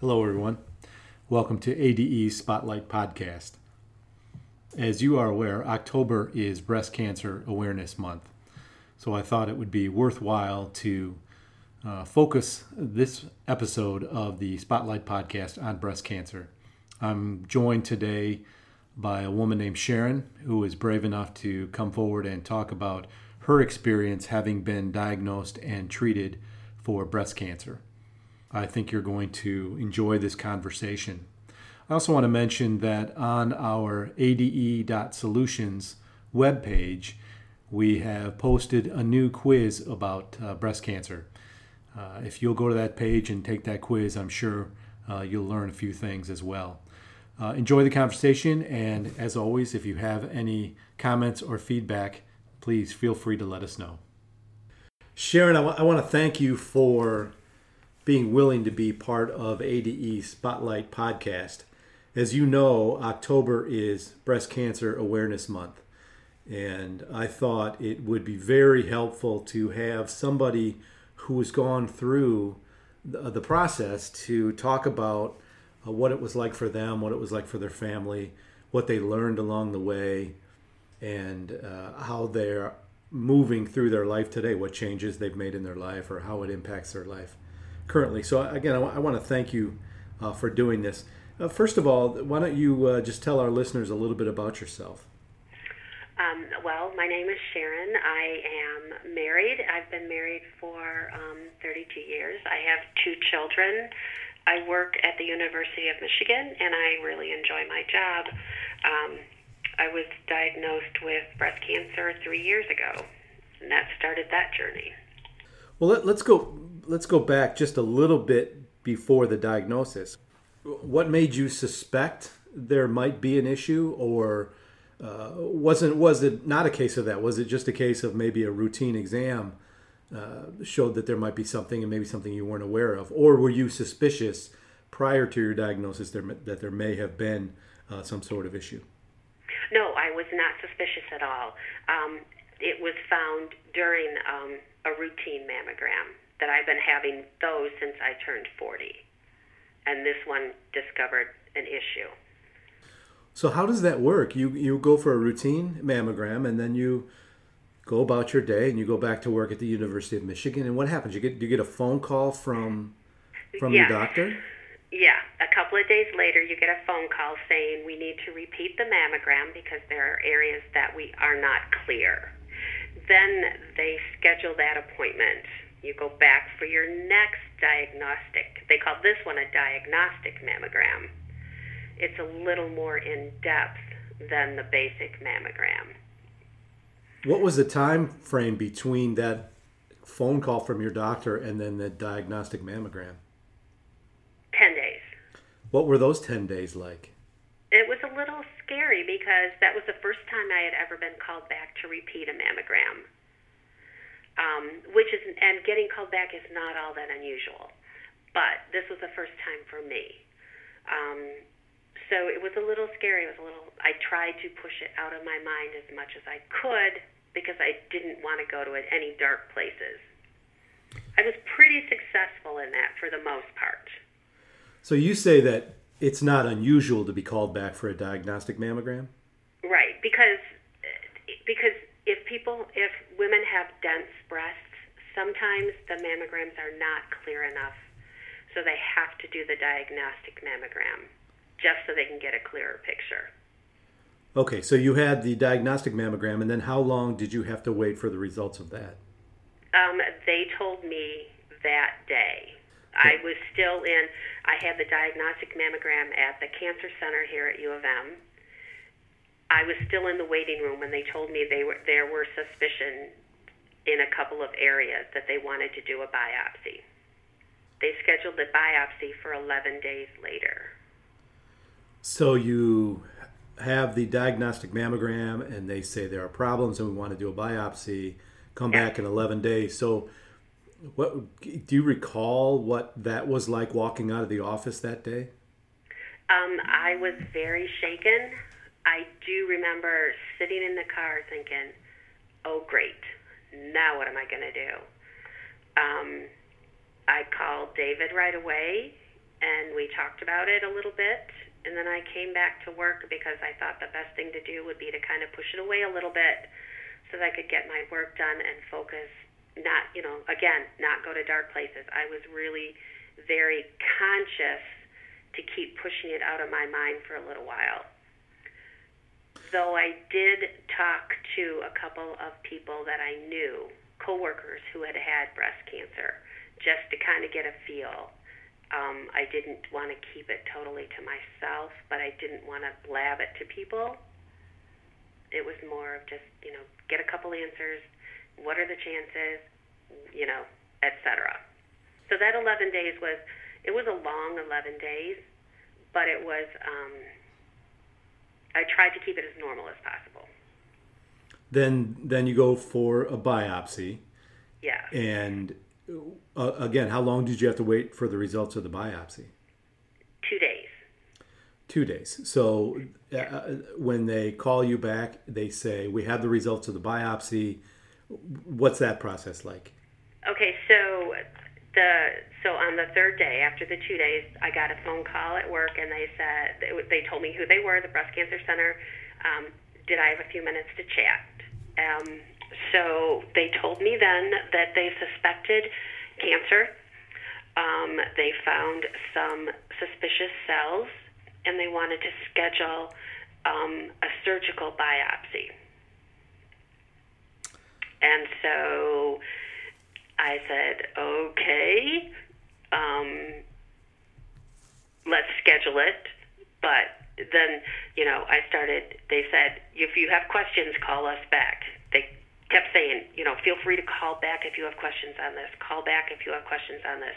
Hello, everyone. Welcome to ADE Spotlight Podcast. As you are aware, October is Breast Cancer Awareness Month. So I thought it would be worthwhile to uh, focus this episode of the Spotlight Podcast on breast cancer. I'm joined today by a woman named Sharon who is brave enough to come forward and talk about her experience having been diagnosed and treated for breast cancer. I think you're going to enjoy this conversation. I also want to mention that on our ade.solutions webpage, we have posted a new quiz about uh, breast cancer. Uh, if you'll go to that page and take that quiz, I'm sure uh, you'll learn a few things as well. Uh, enjoy the conversation, and as always, if you have any comments or feedback, please feel free to let us know. Sharon, I, w- I want to thank you for being willing to be part of ADE Spotlight Podcast. As you know, October is Breast Cancer Awareness Month. And I thought it would be very helpful to have somebody who has gone through the, process to talk about uh, what it was like for them, what it was like for their family, what they learned along the way, and uh, how they're moving through their life today, what changes they've made in their life, or how it impacts their life currently. So again, I, w- I want to thank you uh, for doing this. Uh, first of all, why don't you uh, just tell our listeners a little bit about yourself? Um, well, my name is Sharon. I am married. I've been married for um, 32 years. I have two children. I work at the University of Michigan, and I really enjoy my job. Um, I was diagnosed with breast cancer three years ago, and that started that journey. Well, let, us go. Let's go back just a little bit before the diagnosis. What made you suspect there might be an issue, or uh, wasn't? Was it not a case of that? Was it just a case of maybe a routine exam uh, showed that there might be something, and maybe something you weren't aware of, or were you suspicious prior to your diagnosis there, that there may have been uh, some sort of issue? No, I was not suspicious at all. Um, it was found during um, a routine mammogram that I've been having those since I turned 40. And this one discovered an issue. So how does that work? You you go for a routine mammogram and then you go about your day and you go back to work at the University of Michigan and what happens? You get you get a phone call from from yes. your doctor? Yeah, a couple of days later you get a phone call saying we need to repeat the mammogram because there are areas that we are not clear. Then they schedule that appointment. You go back for your next diagnostic. They call this one a diagnostic mammogram. It's a little more in depth than the basic mammogram. What was the time frame between that phone call from your doctor and then the diagnostic mammogram? 10 days. What were those 10 days like? It was a little scary because that was the first time I had ever been called back to repeat a mammogram. Um, which is, and getting called back is not all that unusual, but this was the first time for me. Um, so it was a little scary. It was a little. I tried to push it out of my mind as much as I could because I didn't want to go to any dark places. I was pretty successful in that for the most part. So you say that it's not unusual to be called back for a diagnostic mammogram? Right, because because if people if women have dense breasts, sometimes the mammograms are not clear enough. So they have to do the diagnostic mammogram just so they can get a clearer picture. Okay, so you had the diagnostic mammogram, and then how long did you have to wait for the results of that? Um, they told me that day. I was still in, I had the diagnostic mammogram at the Cancer Center here at U of M. I was still in the waiting room when they told me they were, there were suspicion in a couple of areas that they wanted to do a biopsy. They scheduled the biopsy for 11 days later. So you have the diagnostic mammogram and they say there are problems and we want to do a biopsy, come Yeah. back in 11 days. So what do you recall what that was like walking out of the office that day? Um, I was very shaken. I do remember sitting in the car thinking, oh, great. Now what am I going to do? Um, I called David right away and we talked about it a little bit. And then I came back to work because I thought the best thing to do would be to kind of push it away a little bit so that I could get my work done and focus, not, you know, again, not go to dark places. I was really very conscious to keep pushing it out of my mind for a little while. Though I did talk to a couple of people that I knew, coworkers who had had breast cancer, just to kind of get a feel. Um, I didn't want to keep it totally to myself, but I didn't want to blab it to people. It was more of just, you know, get a couple answers. What are the chances? You know, etc. So that 11 days was, it was a long 11 days, but it was, um, I tried to keep it as normal as possible. Then, then you go for a biopsy. Yeah. And uh, again, how long did you have to wait for the results of the biopsy? Two days. Two days. So uh, uh, when they call you back, they say, We have the results of the biopsy. What's that process like? Okay, so the so on the third day after the two days, I got a phone call at work, and they said they told me who they were, the breast cancer center. Um, did I have a few minutes to chat? Um, so they told me then that they suspected cancer. Um, they found some suspicious cells, and they wanted to schedule um, a surgical biopsy. And so I said, okay, um, let's schedule it. But then, you know, I started, they said, if you have questions, call us back. They kept saying, you know, feel free to call back if you have questions on this. Call back if you have questions on this.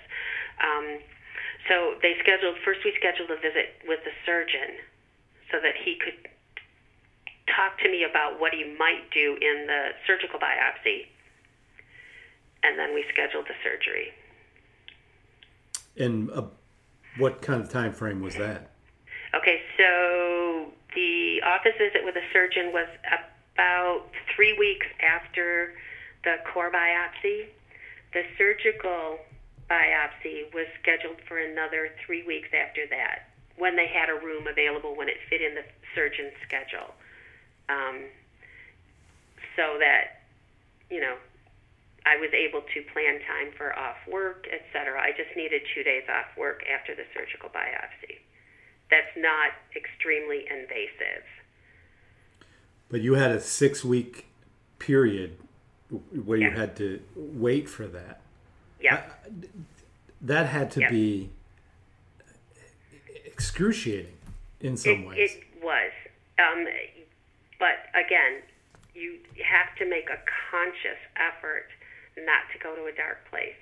Um, so they scheduled, first we scheduled a visit with the surgeon so that he could talk to me about what he might do in the surgical biopsy. And then we scheduled the surgery. And uh, what kind of time frame was that? Okay, so the office visit with the surgeon was about three weeks after the core biopsy. The surgical biopsy was scheduled for another three weeks after that when they had a room available when it fit in the surgeon's schedule. Um, so that, you know, I was able to plan time for off work, etc. I just needed two days off work after the surgical biopsy. That's not extremely invasive. But you had a six week period where yeah. you had to wait for that. Yeah. That had to be excruciating in some it, ways. It was. Um, but again, you have to make a conscious effort not to go to a dark place.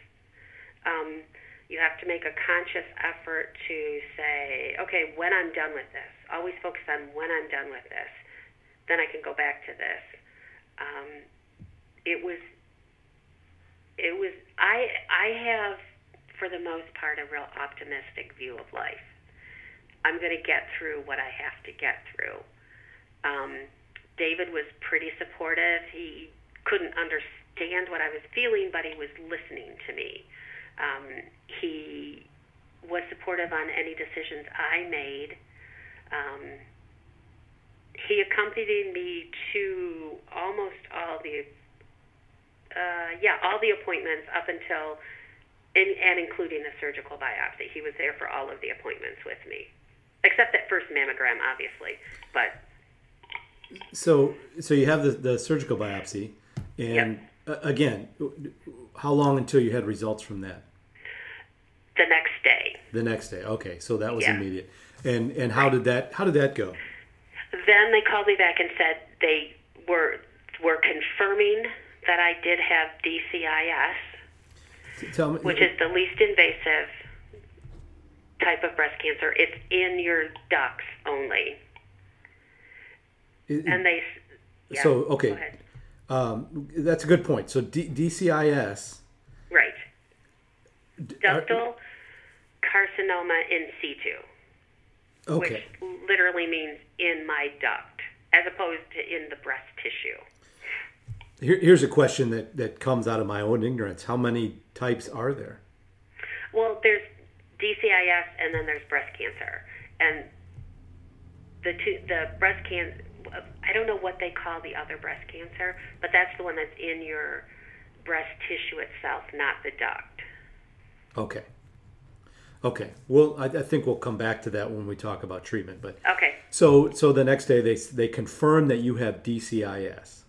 Um, you have to make a conscious effort to say, okay, when I'm done with this, always focus on when I'm done with this then I can go back to this. Um, it was, it was. I I have, for the most part, a real optimistic view of life. I'm going to get through what I have to get through. Um, David was pretty supportive. He couldn't understand what I was feeling, but he was listening to me. Um, he was supportive on any decisions I made. Um, he accompanied me to almost all the uh, yeah all the appointments up until and, and including the surgical biopsy. He was there for all of the appointments with me, except that first mammogram, obviously. But so so you have the, the surgical biopsy, and yep. Again, how long until you had results from that? The next day. The next day. Okay, so that was yeah. immediate. And and how did that how did that go? Then they called me back and said they were were confirming that I did have DCIS, me, which is the least invasive type of breast cancer. It's in your ducts only. It, and they. Yeah, so okay, um, that's a good point. So D- DCIS. Right. Ductal carcinoma in situ. Okay. Which literally means in my duct, as opposed to in the breast tissue. Here, here's a question that, that comes out of my own ignorance. How many types are there? Well, there's DCIS, and then there's breast cancer. And the two, the breast cancer, I don't know what they call the other breast cancer, but that's the one that's in your breast tissue itself, not the duct. Okay. Okay. Well, I, I, think we'll come back to that when we talk about treatment. But okay. So, so the next day they they confirm that you have DCIS.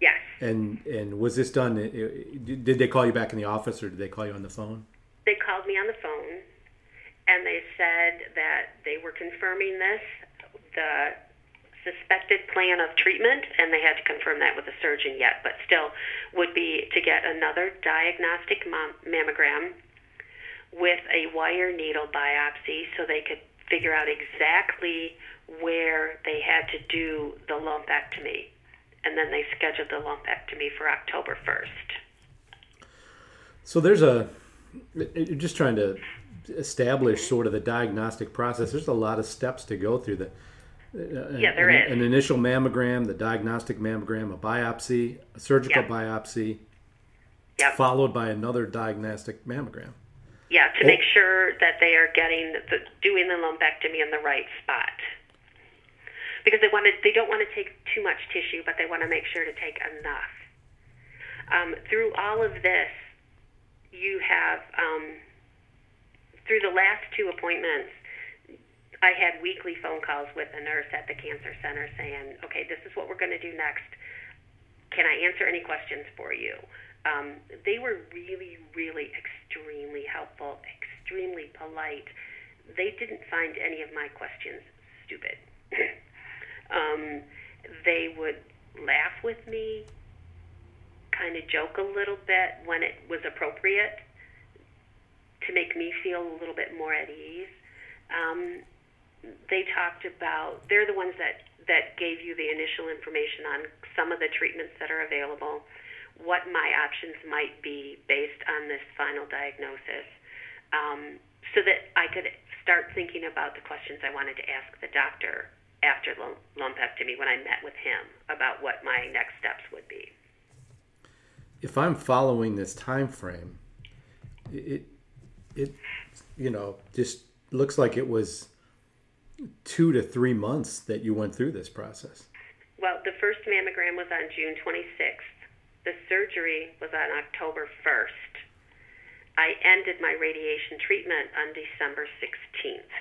Yes. And and was this done? Did they call you back in the office, or did they call you on the phone? They called me on the phone, and they said that they were confirming this, the suspected plan of treatment, and they had to confirm that with a surgeon yet, but still would be to get another diagnostic mammogram with a wire needle biopsy so they could figure out exactly where they had to do the lumpectomy. And then they scheduled the lumpectomy for October 1st. So there's a, you're just trying to establish sort of the diagnostic process. There's a lot of steps to go through. The, uh, yeah, there an, is. An initial mammogram, the diagnostic mammogram, a biopsy, a surgical yep. biopsy, yep. followed by another diagnostic mammogram. Yeah, to oh. make sure that they are getting the, doing the lumpectomy in the right spot. Because they want to, they don't want to take too much tissue, but they want to make sure to take enough. Um, through all of this, you have um, through the last two appointments, I had weekly phone calls with a nurse at the cancer center saying, "Okay, this is what we're going to do next. Can I answer any questions for you?" Um, they were really, really extremely helpful, extremely polite. They didn't find any of my questions stupid. um, they would laugh with me, kind of joke a little bit when it was appropriate to make me feel a little bit more at ease. Um, they talked about they're the ones that that gave you the initial information on some of the treatments that are available, what my options might be based on this final diagnosis, um, so that I could start thinking about the questions I wanted to ask the doctor after the lumpectomy when I met with him about what my next steps would be. If I'm following this time frame, it it you know just looks like it was two to three months that you went through this process. Well, the first mammogram was on June 26th. The surgery was on October 1st. I ended my radiation treatment on December 16th.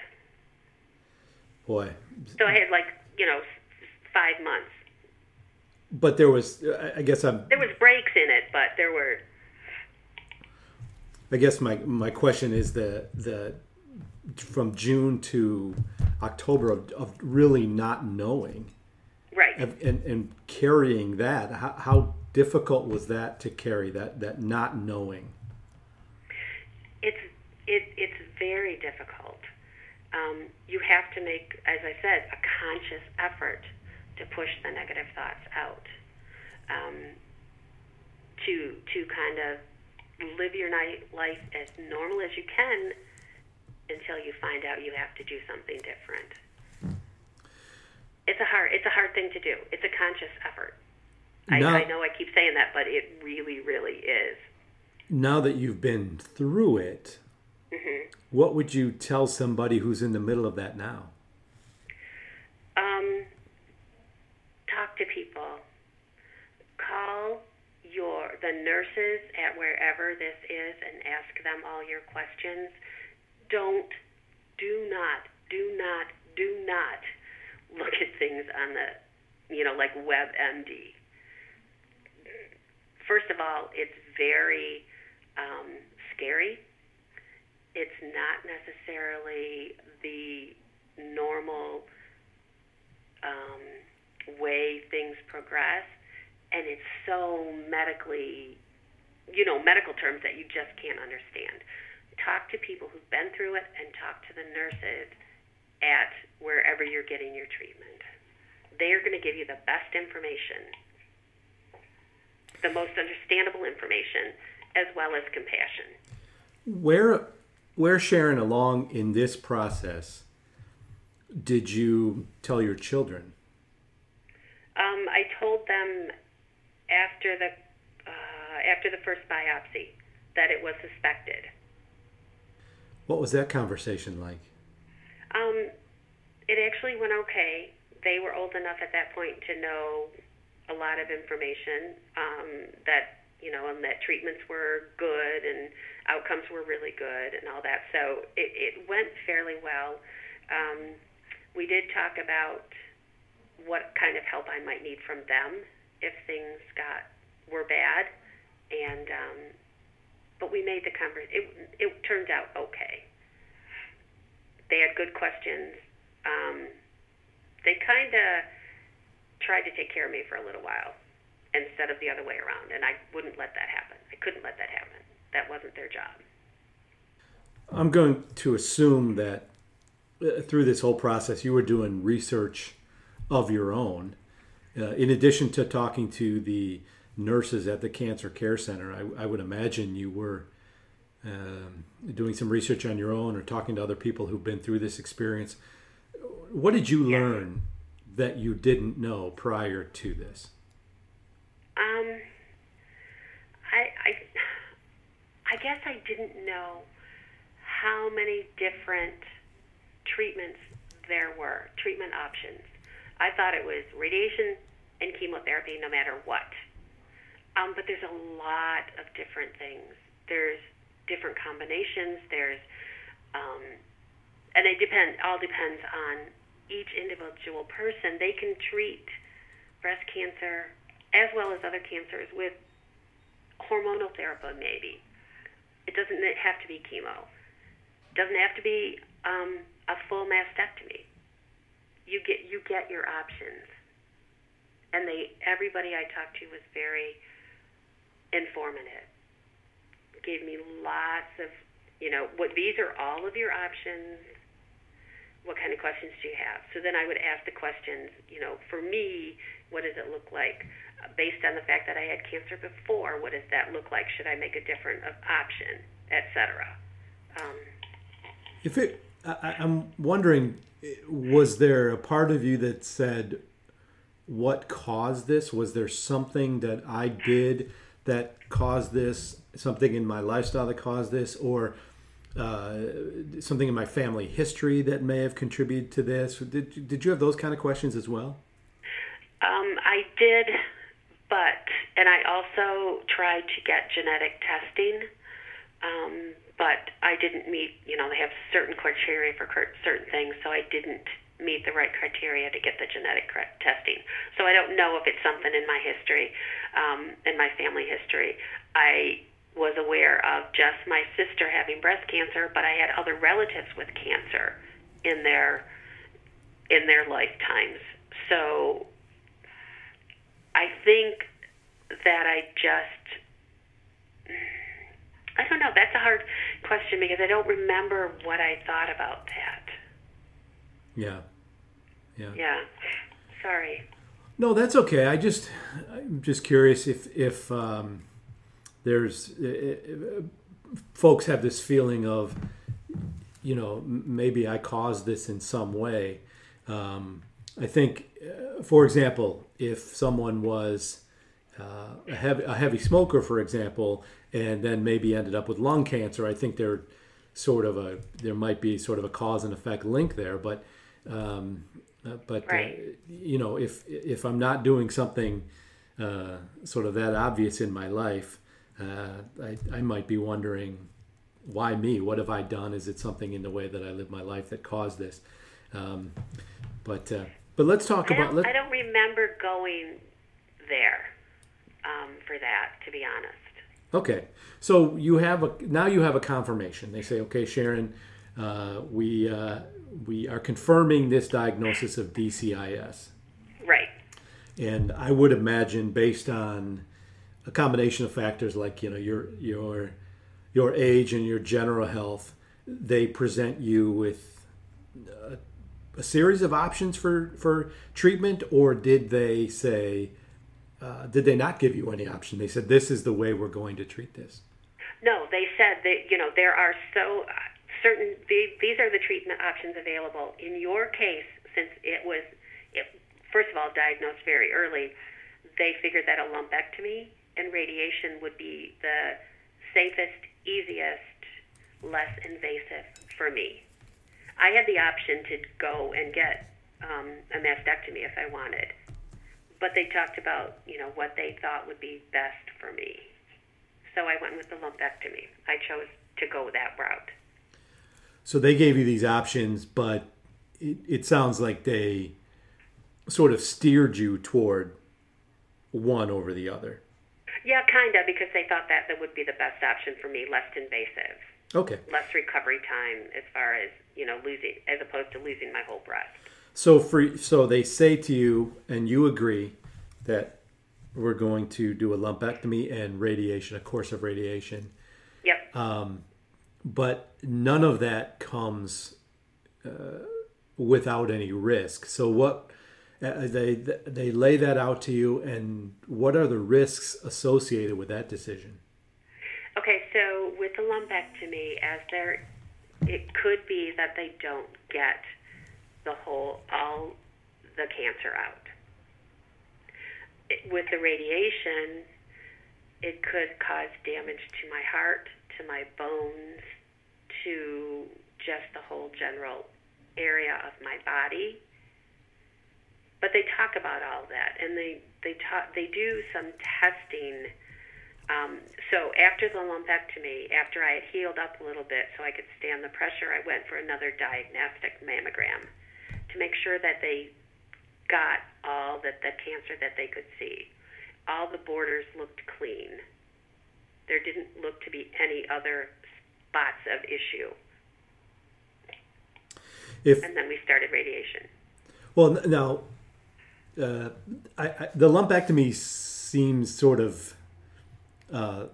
Boy. So I had like, you know, five months. But there was, I guess I'm. There was breaks in it, but there were I guess my my question is the the from June to October of, of really not knowing, right, and and, and carrying that. How, how difficult was that to carry that that not knowing? It's it it's very difficult. Um, you have to make, as I said, a conscious effort to push the negative thoughts out. Um, to to kind of live your night life as normal as you can until you find out you have to do something different. It's a hard it's a hard thing to do. It's a conscious effort. Now, I, I know I keep saying that, but it really, really is. Now that you've been through it, mm-hmm. what would you tell somebody who's in the middle of that now? Um, talk to people. Call your the nurses at wherever this is and ask them all your questions. Don't, do not, do not, do not look at things on the, you know, like WebMD. First of all, it's very um, scary. It's not necessarily the normal um, way things progress and it's so medically, you know, medical terms that you just can't understand. Talk to people who've been through it and talk to the nurses at wherever you're getting your treatment. They are going to give you the best information, the most understandable information, as well as compassion. Where, where Sharon, along in this process, did you tell your children? Um, I told them after the uh, after the first biopsy that it was suspected. What was that conversation like? Um, it actually went okay. They were old enough at that point to know a lot of information um, that you know, and that treatments were good and outcomes were really good and all that. So it, it went fairly well. Um, we did talk about what kind of help I might need from them if things got were bad, and um, but we made the conversation. It it turned out okay. They had good questions. Um, they kind of tried to take care of me for a little while instead of the other way around. And I wouldn't let that happen. I couldn't let that happen. That wasn't their job. I'm going to assume that uh, through this whole process, you were doing research of your own. Uh, in addition to talking to the nurses at the Cancer Care Center, I, I would imagine you were um, doing some research on your own or talking to other people who've been through this experience. What did you learn that you didn't know prior to this? Um, I, I, I guess I didn't know how many different treatments there were, treatment options. I thought it was radiation and chemotherapy no matter what. Um, but there's a lot of different things. There's different combinations. There's, um, and they depend. All depends on each individual person. They can treat breast cancer as well as other cancers with hormonal therapy, maybe. It doesn't have to be chemo. It doesn't have to be um, a full mastectomy. You get you get your options, and they everybody I talked to was very informative. Gave me lots of you know what these are all of your options. What kind of questions do you have? So then I would ask the questions. You know, for me, what does it look like? based on the fact that I had cancer before, what does that look like? Should I make a different option, etc. Um, if it, I, I'm wondering, was there a part of you that said, "What caused this? Was there something that I did that caused this? Something in my lifestyle that caused this, or?" Uh, something in my family history that may have contributed to this? Did, did you have those kind of questions as well? Um, I did but, and I also tried to get genetic testing, um, but I didn't meet, you know, they have certain criteria for certain things, so I didn't meet the right criteria to get the genetic testing. So I don't know if it's something in my history, um, in my family history. I was aware of just my sister having breast cancer, but I had other relatives with cancer in their in their lifetimes. So I think that I just I don't know. That's a hard question because I don't remember what I thought about that. Yeah. Yeah. Yeah. Sorry. No, that's okay. I just I'm just curious if if um, there's uh, folks have this feeling of you know maybe I caused this in some way. Um, I think, uh, for example, if someone was uh, a, heavy, a heavy smoker, for example, and then maybe ended up with lung cancer, I think there sort of a there might be sort of a cause and effect link there. But um, uh, but uh, right. uh, you know, if if I'm not doing something uh, sort of that obvious in my life, uh, I, I might be wondering why me? What have I done? Is it something in the way that I live my life that caused this? Um, but but let's talk I about. Let, I don't remember going there um, for that, to be honest. Okay, so you have a now you have a confirmation. They say, okay, Sharon, uh, we uh, we are confirming this diagnosis of DCIS. Right. And I would imagine, based on a combination of factors like you know your your your age and your general health, they present you with a, a series of options for for treatment, or did they say? uh, did they not give you any option? They said this is the way we're going to treat this. No, they said that you know there are so certain these are the treatment options available in your case since it was it, first of all diagnosed very early. They figured that a lumpectomy and radiation would be the safest, easiest, less invasive for me. I had the option to go and get um, a mastectomy if I wanted, but they talked about you know what they thought would be best for me. So I went with the lumpectomy. I chose to go that route. So they gave you these options, but it, it sounds like they sort of steered you toward one over the other. Yeah, kind of, because they thought that that would be the best option for me, less invasive. Okay. Less recovery time as far as, you know, losing, as opposed to losing my whole breast. So for so they say to you, and you agree that we're going to do a lumpectomy and radiation, a course of radiation. Yep. Um, but none of that comes uh, without any risk. So what uh, they they lay that out to you, and what are the risks associated with that decision? Okay, so with the lumpectomy, as there, it could be that they don't get the whole all the cancer out. It, with the radiation, it could cause damage to my heart, to my bones, to just the whole general area of my body. But they talk about all that, and they they talk they do some testing. Um, so after the lumpectomy, after I had healed up a little bit, so I could stand the pressure, I went for another diagnostic mammogram to make sure that they got all that the cancer that they could see. All the borders looked clean. There didn't look to be any other spots of issue. If and then we started radiation. Well, now uh, I, I, the lumpectomy seems sort of uh,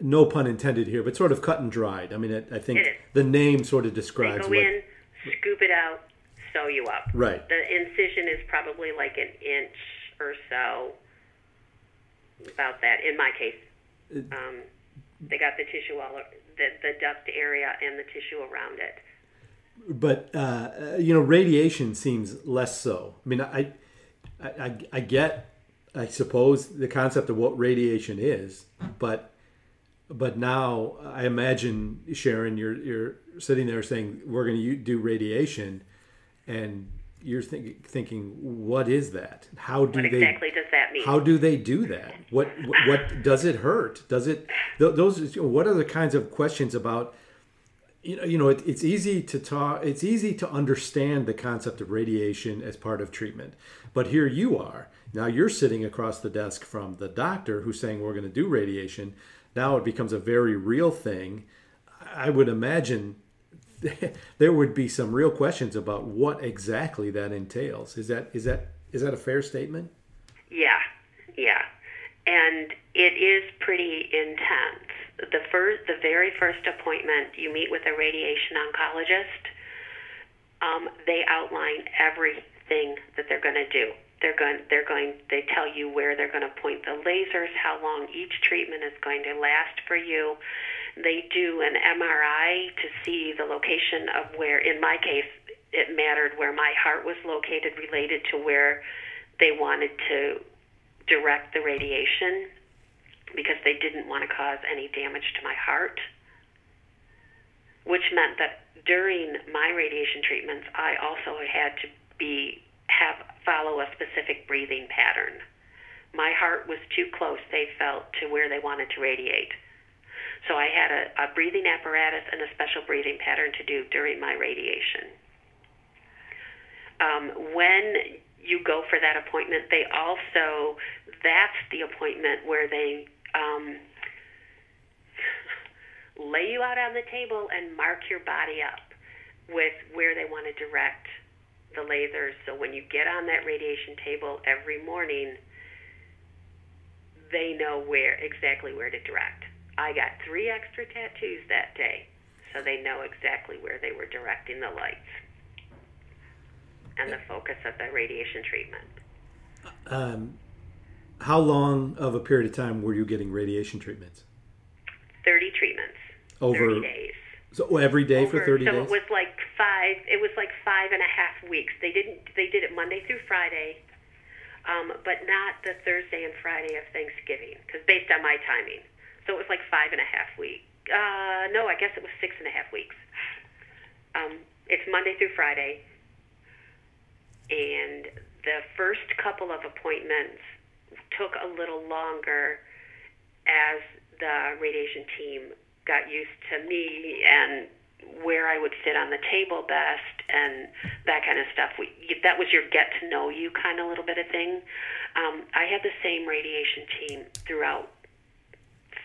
no pun intended here, but sort of cut and dried. I mean, I, I think the name sort of describes. They go what, in, scoop it out, sew you up. Right. The incision is probably like an inch or so. About that, in my case, um, they got the tissue all the the duct area and the tissue around it. But uh, you know, radiation seems less so. I mean, I, I, I get, I suppose, the concept of what radiation is, but but now I imagine Sharon, you're you're sitting there saying we're going to do radiation, and you're think, thinking, what is that? How do what they exactly does that mean? How do they do that? What what does it hurt? Does it those? What are the kinds of questions about? You know, you know, it, it's easy to talk. It's easy to understand the concept of radiation as part of treatment, but here you are now. You're sitting across the desk from the doctor who's saying we're going to do radiation. Now it becomes a very real thing. I would imagine there would be some real questions about what exactly that entails. Is that is that is that a fair statement? Yeah, yeah, and it is pretty intense. The first, the very first appointment, you meet with a radiation oncologist. Um, they outline everything that they're going to do. They're going, they're going, they tell you where they're going to point the lasers, how long each treatment is going to last for you. They do an MRI to see the location of where, in my case, it mattered where my heart was located related to where they wanted to direct the radiation because they didn't want to cause any damage to my heart. Which meant that during my radiation treatments, I also had to be have follow a specific breathing pattern. My heart was too close, they felt, to where they wanted to radiate. So I had a, a breathing apparatus and a special breathing pattern to do during my radiation. Um, when you go for that appointment, they also, that's the appointment where they um, lay you out on the table and mark your body up with where they want to direct the lasers. So when you get on that radiation table every morning, they know where exactly where to direct. I got three extra tattoos that day, so they know exactly where they were directing the lights and the focus of the radiation treatment. Um, how long of a period of time were you getting radiation treatments? 30 treatments. Over 30 days. So every day Over, for 30 so days? it was like five, it was like five and a half weeks. They didn't, they did it Monday through Friday, um, but not the Thursday and Friday of Thanksgiving, because based on my timing. So it was like five and a half weeks uh, no, I guess it was six and a half weeks. Um, it's Monday through Friday, and the first couple of appointments took a little longer as the radiation team got used to me and where I would sit on the table best and that kind of stuff. We that was your get to know you kind of little bit of thing. Um, I had the same radiation team throughout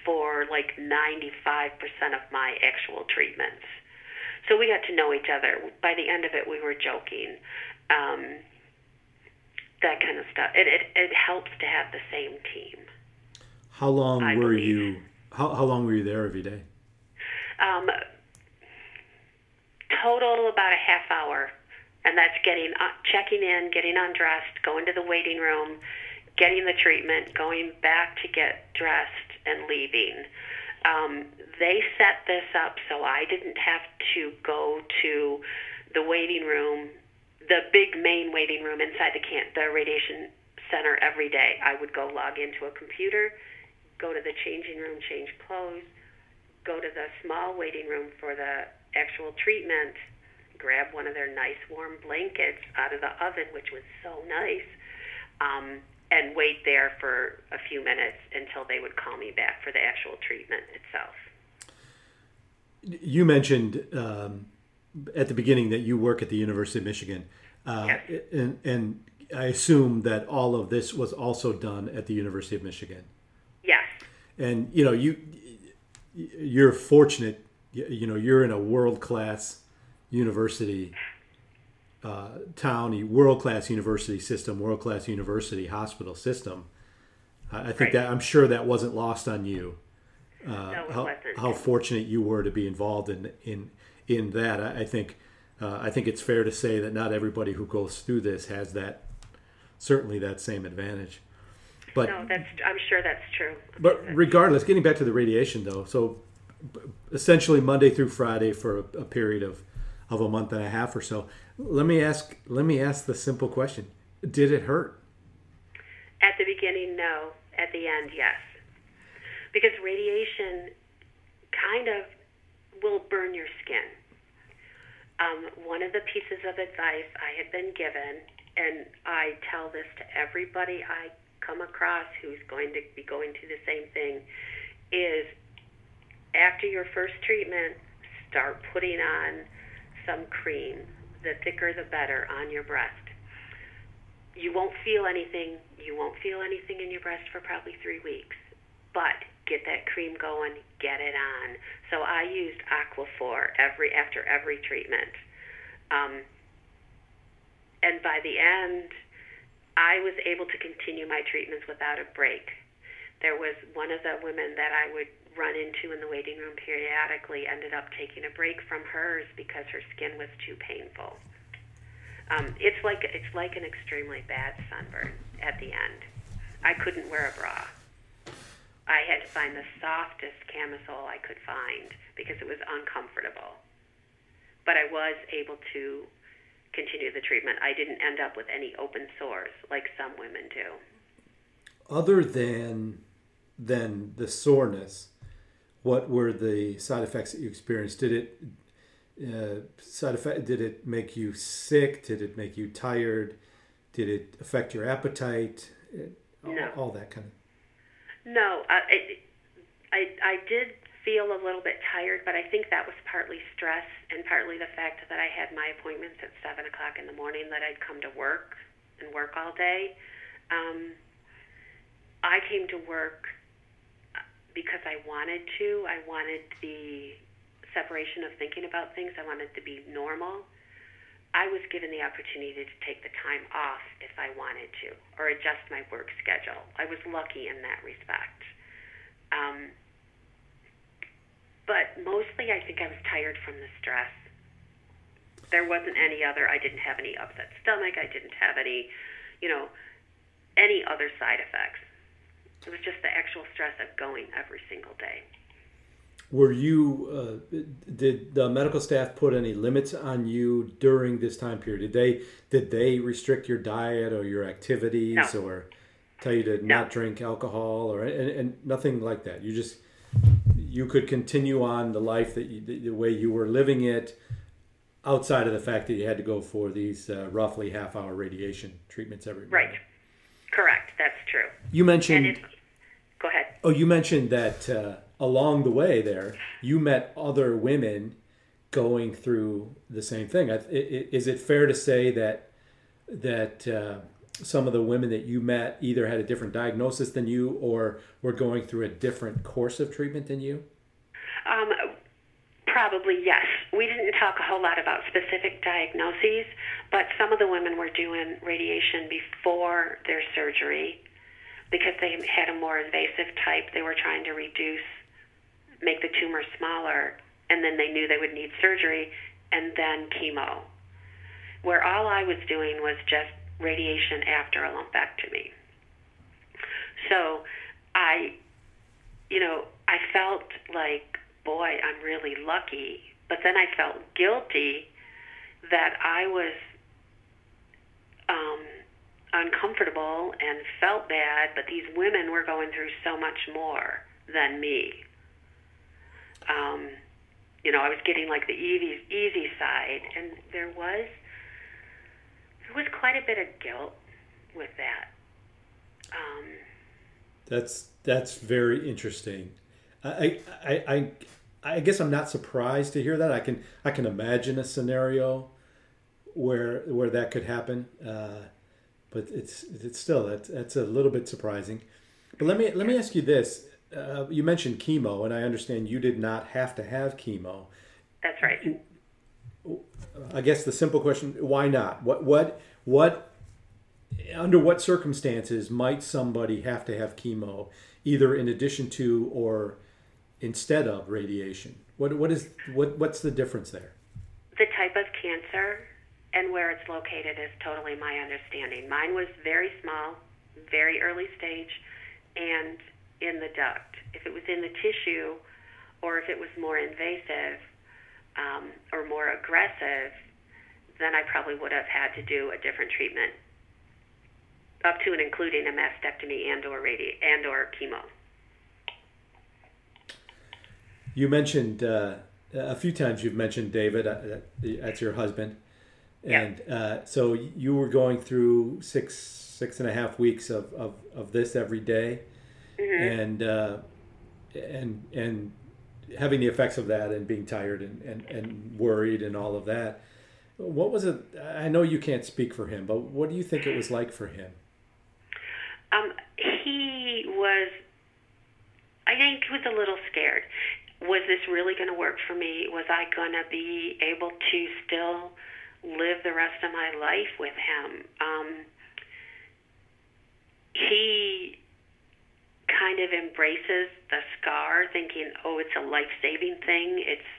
for like 95% of my actual treatments. So we got to know each other. By the end of it, we were joking. Um, that kind of stuff. It, it, it helps to have the same team. How long I were believe. you? How, how long were you there every day? Um, total about a half hour, and that's getting uh, checking in, getting undressed, going to the waiting room, getting the treatment, going back to get dressed, and leaving. Um, they set this up so I didn't have to go to the waiting room, the big main waiting room inside the camp, the radiation center every day. I would go log into a computer, go to the changing room, change clothes, go to the small waiting room for the actual treatment, grab one of their nice warm blankets out of the oven, which was so nice, um, and wait there for a few minutes until they would call me back for the actual treatment itself. You mentioned um, at the beginning that you work at the University of Michigan, uh, yes. and, and I assume that all of this was also done at the University of Michigan. Yes. And you know you you're fortunate you know you're in a world class university uh, town, world class university system, world class university hospital system. I think right. that I'm sure that wasn't lost on you. Uh, no, how, how fortunate you were to be involved in in in that. I, I think uh, I think it's fair to say that not everybody who goes through this has that certainly that same advantage. But no, that's I'm sure that's true. But regardless, getting back to the radiation though, so essentially Monday through Friday for a, a period of of a month and a half or so. Let me ask let me ask the simple question. Did it hurt? At the beginning, no. At the end, yes. Because radiation kind of will burn your skin. Um, one of the pieces of advice I had been given, and I tell this to everybody I come across who's going to be going through the same thing, is after your first treatment, start putting on some cream. The thicker the better on your breast. You won't feel anything. You won't feel anything in your breast for probably three weeks. But get that cream going, get it on. So I used Aquaphor every after every treatment. Um, and by the end, I was able to continue my treatments without a break. There was one of the women that I would run into in the waiting room periodically ended up taking a break from hers because her skin was too painful. Um, it's like it's like an extremely bad sunburn at the end. I couldn't wear a bra. I had to find the softest camisole I could find because it was uncomfortable. But I was able to continue the treatment. I didn't end up with any open sores like some women do. Other than than the soreness, what were the side effects that you experienced? Did it uh, side effect? Did it make you sick? Did it make you tired? Did it affect your appetite? It, no. all, all, that kind of. No, I, I, I did feel a little bit tired, but I think that was partly stress and partly the fact that I had my appointments at seven o'clock in the morning. That I'd come to work and work all day. Um, I came to work because I wanted to. I wanted the separation of thinking about things. I wanted to be normal. I was given the opportunity to take the time off if I wanted to, or adjust my work schedule. I was lucky in that respect. Um, but mostly, I think I was tired from the stress. There wasn't any other. I didn't have any upset stomach. I didn't have any, you know, any other side effects. It was just the actual stress of going every single day. Were you? Uh, did the medical staff put any limits on you during this time period? Did they did they restrict your diet or your activities no. or tell you to no. not drink alcohol or and, and nothing like that? You just you could continue on the life that you, the way you were living it outside of the fact that you had to go for these uh, roughly half hour radiation treatments every right correct that's true you mentioned go ahead oh you mentioned that uh, along the way there you met other women going through the same thing is it fair to say that that uh, some of the women that you met either had a different diagnosis than you or were going through a different course of treatment than you? Um, probably yes. We didn't talk a whole lot about specific diagnoses, but some of the women were doing radiation before their surgery because they had a more invasive type. They were trying to reduce, make the tumor smaller, and then they knew they would need surgery and then chemo. Where all I was doing was just radiation after a lumpectomy. So I, you know, I felt like, boy, I'm really lucky. But then I felt guilty that I was um, uncomfortable and felt bad, but these women were going through so much more than me. Um, you know, I was getting like the easy, easy side, and there was there was quite a bit of guilt with that. Um, that's that's very interesting. I, I I I guess I'm not surprised to hear that. I can I can imagine a scenario where where that could happen, uh, but it's it's still that's that's a little bit surprising. But let me let me ask you this: uh, you mentioned chemo, and I understand you did not have to have chemo. That's right. I guess the simple question: Why not? What what what? Under what circumstances might somebody have to have chemo, either in addition to or instead of radiation? What what is what what's the difference there? The type of cancer and where it's located is totally my understanding. Mine was very small, very early stage, and in the duct. If it was in the tissue, or if it was more invasive, um, or more aggressive, then I probably would have had to do a different treatment, up to and including a mastectomy and or radi- and or chemo. You mentioned uh, a few times. You've mentioned David. Uh, that's your husband, and yeah. uh, so you were going through six six and a half weeks of, of, of this every day, mm-hmm. and uh, and and having the effects of that and being tired and, and, and worried and all of that. What was it? I know you can't speak for him, but what do you think it was like for him? Um, he was, I think, he was a little scared. Was this really going to work for me? Was I going to be able to still live the rest of my life with him? Um, he kind of embraces the scar, thinking, oh, it's a life saving thing. It's,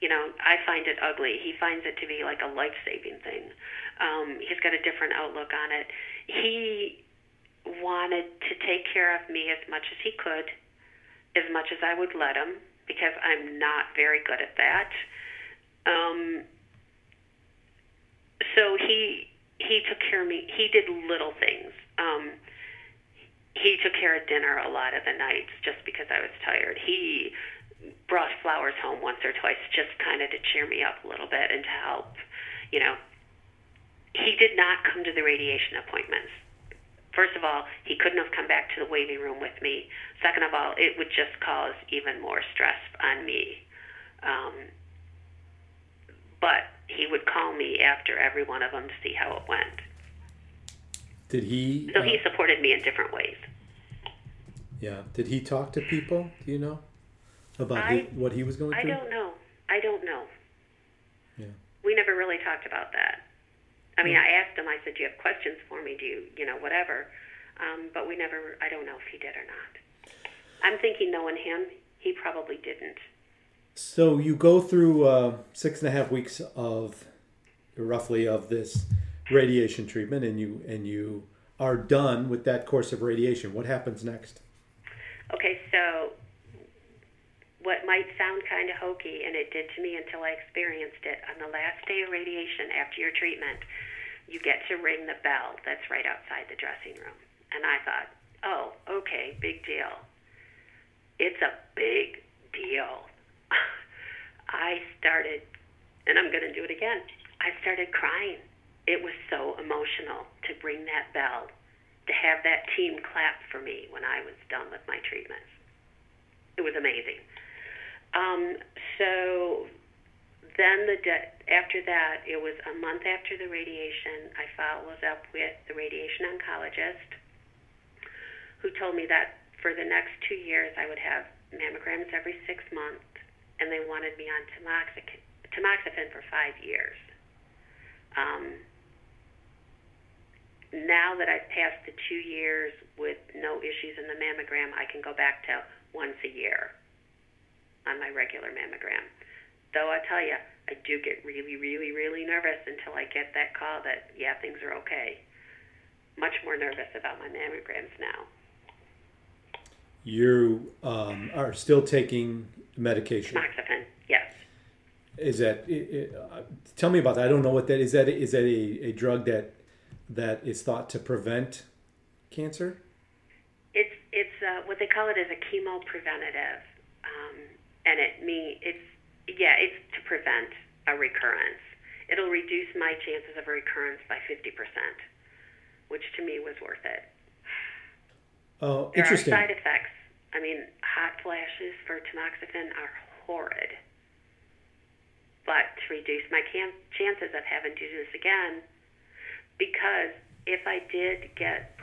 you know, I find it ugly. He finds it to be like a life saving thing. Um, he's got a different outlook on it. He wanted to take care of me as much as he could, as much as I would let him, because I'm not very good at that. Um, so he he took care of me. He did little things. Um, he took care of dinner a lot of the nights just because I was tired. He brought flowers home once or twice just kind of to cheer me up a little bit and to help. You know, he did not come to the radiation appointments. First of all, he couldn't have come back to the waiting room with me. Second of all, it would just cause even more stress on me. Um, but he would call me after every one of them to see how it went. Did he? So he uh, supported me in different ways. Yeah. Did he talk to people? Do you know about I, his, what he was going through? I don't know. I don't know. Yeah. We never really talked about that. I mean, yeah. I asked him. I said, "Do you have questions for me? Do you, you know, whatever?" Um, but we never. I don't know if he did or not. I'm thinking, knowing him, he probably didn't. So you go through uh, six and a half weeks of, roughly, of this radiation treatment and you and you are done with that course of radiation, what happens next? Okay, so what might sound kind of hokey, and it did to me until I experienced it, on the last day of radiation after your treatment, you get to ring the bell that's right outside the dressing room. And I thought, oh, okay, big deal. It's a big, deal. I started, and I'm going to do it again. I started crying. It was so emotional to ring that bell, to have that team clap for me when I was done with my treatments. It was amazing. Um, so then the de- after that, it was a month after the radiation. I followed up with the radiation oncologist, who told me that for the next two years I would have mammograms every six months, and they wanted me on tamoxifen, tamoxifen for five years. Um, now that I've passed the two years with no issues in the mammogram, I can go back to once a year on my regular mammogram. Though I tell you, I do get really, really, really nervous until I get that call that, yeah, things are okay. Much more nervous about my mammograms now. You um, are still taking medication. Tamoxifen, yes. Is that? It, uh, tell me about that. I don't know what that is. That is that a, a drug that that is thought to prevent cancer? It's it's uh, what they call it is a chemo preventative, um, and it mean it's yeah it's to prevent a recurrence. It'll reduce my chances of a recurrence by fifty percent, which to me was worth it. Oh, there interesting. are side effects. I mean, hot flashes for tamoxifen are horrid. But to reduce my chances of having to do this again, because if I did get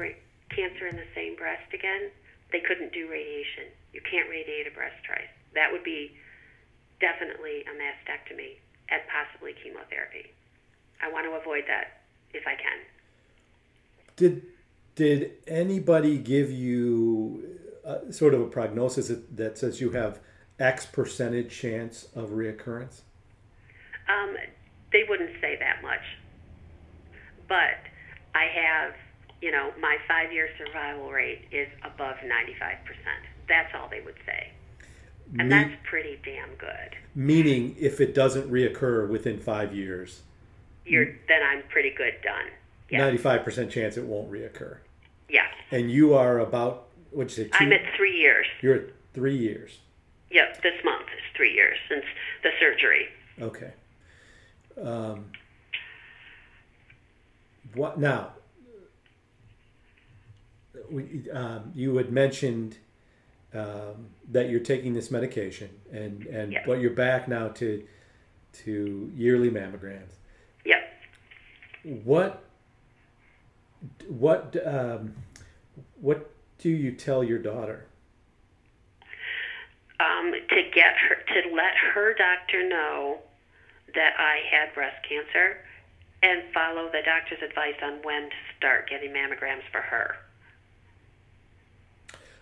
cancer in the same breast again, they couldn't do radiation. You can't radiate a breast twice. That would be definitely a mastectomy and possibly chemotherapy. I want to avoid that if I can. Did did anybody give you uh, sort of a prognosis that, that says you have X percentage chance of reoccurrence? Um, they wouldn't say that much, but I have, you know, my five-year survival rate is above 95%. That's all they would say, and Me- that's pretty damn good. meaning, if it doesn't reoccur within five years, You're then I'm pretty good done. Yeah, ninety-five percent chance it won't reoccur. yeah. And you are about what'd you say? 2 I'm at three years. you're at three years. Yep, this month is three years since the surgery. Okay. Um, what now? We, um, you had mentioned um, that you're taking this medication, and and Yes. but you're back now to to yearly mammograms. Yep. What what um, what do you tell your daughter? um, to get her to let her doctor know that I had breast cancer and follow the doctor's advice on when to start getting mammograms for her.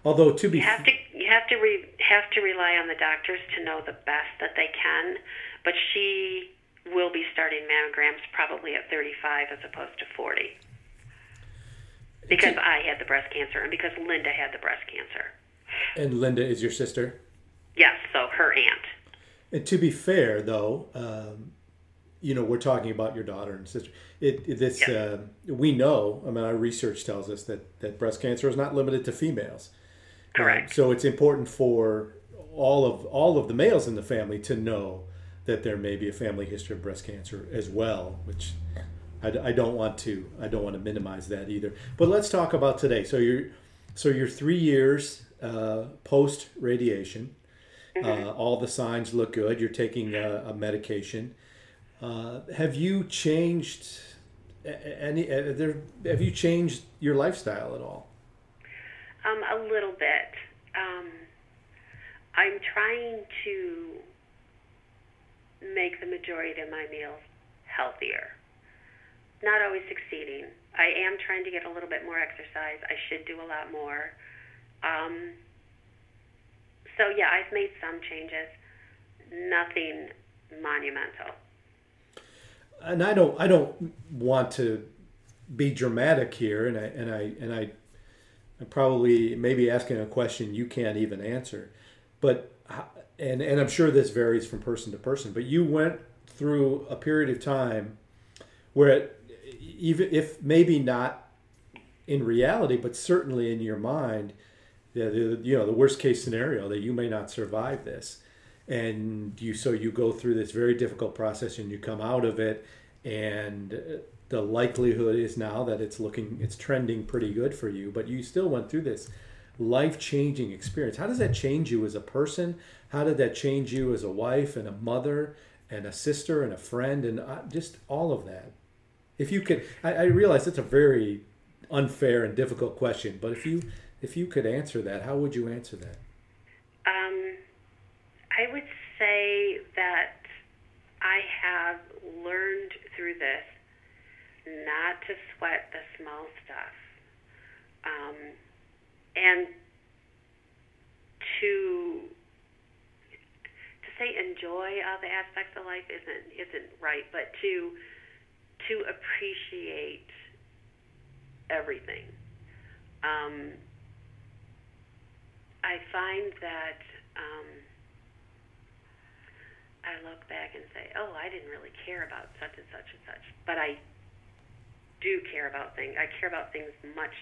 Although to be You have to you have to re, have to rely on the doctors to know the best that they can, but she will be starting mammograms probably at 35 as opposed to 40. Because I had the breast cancer and because Linda had the breast cancer. and Linda is your sister. Yes, so her aunt. And to be fair, though, um, you know, we're talking about your daughter and sister. It, it this Yeah. uh, we know. I mean, our research tells us that that breast cancer is not limited to females. Um, Correct. so it's important for all of all of the males in the family to know that there may be a family history of breast cancer as well, which I, I don't want to I don't want to minimize that either. But let's talk about today. So you're so you're three years uh, post radiation. Uh, all the signs look good. You're taking a, a medication. Uh, have you changed any? There, have you changed your lifestyle at all? Um, a little bit. Um, I'm trying to make the majority of my meals healthier. Not always succeeding. I am trying to get a little bit more exercise. I should do a lot more. Um, so yeah, I've made some changes. Nothing monumental. and I don't I don't want to be dramatic here, and I and I and I I'm probably maybe asking a question you can't even answer, but and and I'm sure this varies from person to person. But you went through a period of time where it, even if maybe not in reality, but certainly in your mind, yeah, the, you know, the worst case scenario that you may not survive this, and you so you go through this very difficult process and you come out of it, and the likelihood is now that it's looking, it's trending pretty good for you, but you still went through this life changing experience. How does that change you as a person? How did that change you as a wife and a mother and a sister and a friend and uh, just all of that? If you could, I, I realize it's a very unfair and difficult question, but if you if you could answer that, how would you answer that? Um, I would say that I have learned through this not to sweat the small stuff. Um, and to to say enjoy all the aspects of life isn't isn't right, but to to appreciate everything. Um, I find that um, I look back and say, "Oh, I didn't really care about such and such and such," but I do care about things. I care about things much.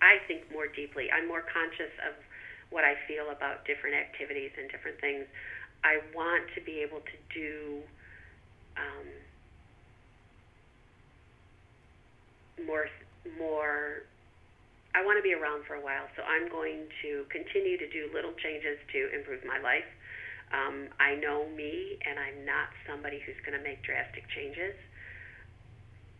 I think more deeply. I'm more conscious of what I feel about different activities and different things. I want to be able to do um, more more I want to be around for a while, so I'm going to continue to do little changes to improve my life. Um, I know me, and I'm not somebody who's going to make drastic changes,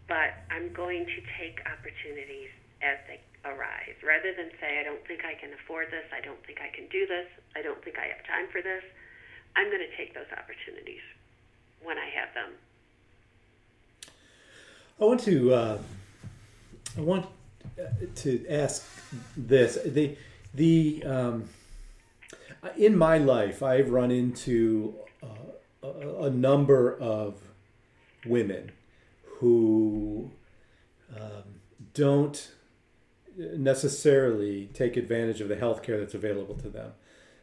but I'm going to take opportunities as they arise. Rather than say, I don't think I can afford this, I don't think I can do this, I don't think I have time for this, I'm going to take those opportunities when I have them. I want to. Uh, I want to ask this. The the um, in my life, I've run into uh, a, a, number of women who um, don't necessarily take advantage of the health care that's available to them.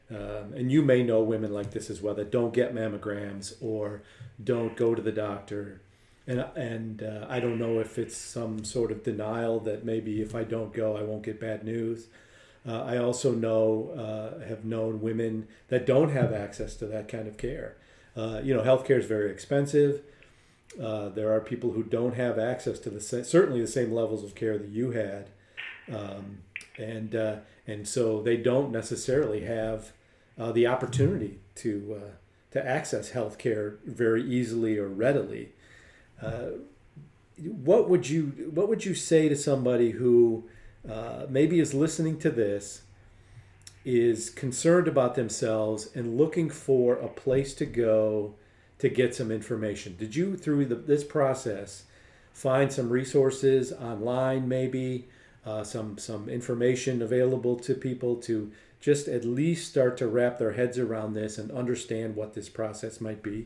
Um, and you may know women like this as well that don't get mammograms or don't go to the doctor and and uh, I don't know if it's some sort of denial that maybe if I don't go, I won't get bad news. Uh, I also know uh, have known women that don't have access to that kind of care. Uh, you know, healthcare is very expensive. Uh, there are people who don't have access to the certainly the same levels of care that you had, um, and uh, and so they don't necessarily have the opportunity to to access healthcare very easily or readily. Uh, what would you what would you say to somebody who uh, maybe is listening to this is concerned about themselves and looking for a place to go to get some information? Did you through the, this process find some resources online maybe uh, some some information available to people to just at least start to wrap their heads around this and understand what this process might be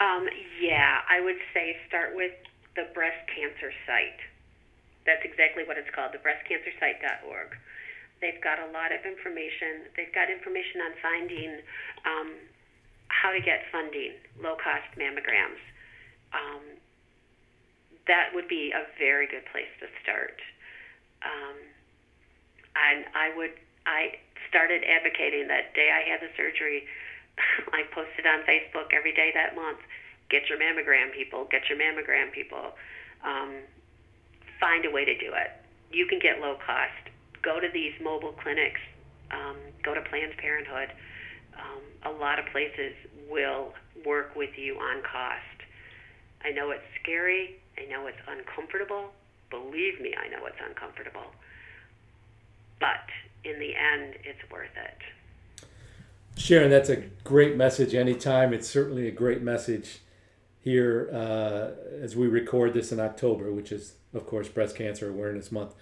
um, yeah, I would say start with the breast cancer site. That's exactly what it's called, the breastcancersite.org. They've got a lot of information. They've got information on finding um, how to get funding, low cost mammograms. Um, that would be a very good place to start. Um, and I would, I started advocating that day I had the surgery I posted on Facebook every day that month. Get your mammogram, people. Get your mammogram, people. Um, find a way to do it. You can get low cost. Go to these mobile clinics. Um, go to Planned Parenthood. Um, a lot of places will work with you on cost. I know it's scary. I know it's uncomfortable. Believe me, I know it's uncomfortable. But in the end, it's worth it. Sharon, that's a great message anytime. It's certainly a great message here uh, as we record this in October, which is, of course, Breast Cancer Awareness Month.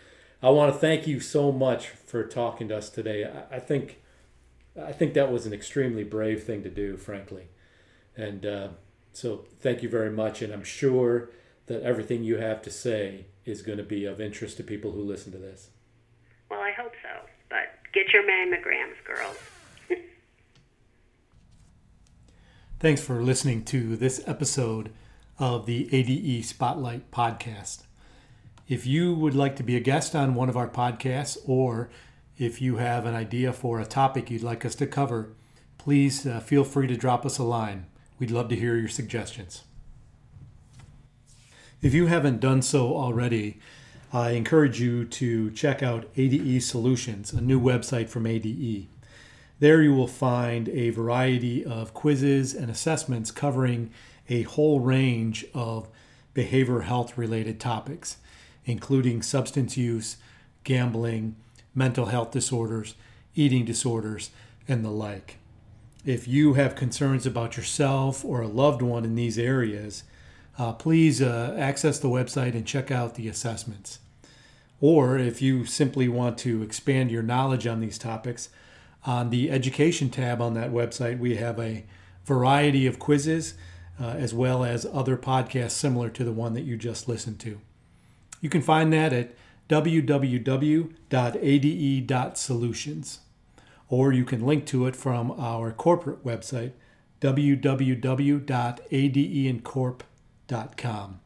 I want to thank you so much for talking to us today. I, I think, I think that was an extremely brave thing to do, frankly, and uh, so thank you very much. And I'm sure that everything you have to say is going to be of interest to people who listen to this. Well, I hope so. But get your mammograms, girls. Thanks for listening to this episode of the ADE Spotlight podcast. If you would like to be a guest on one of our podcasts or If you have an idea for a topic you'd like us to cover, please uh, feel free to drop us a line. We'd love to hear your suggestions. If you haven't done so already, I encourage you to check out ADE Solutions, a new website from ADE. There you will find a variety of quizzes and assessments covering a whole range of behavioral health related topics, including substance use, gambling, mental health disorders, eating disorders, and the like. If you have concerns about yourself or a loved one in these areas, uh, please uh, access the website and check out the assessments. Or if you simply want to expand your knowledge on these topics, on the education tab on that website, we have a variety of quizzes uh, as well as other podcasts similar to the one that you just listened to. You can find that at www.ade.solutions, or you can link to it from our corporate website, www.adeincorp.com.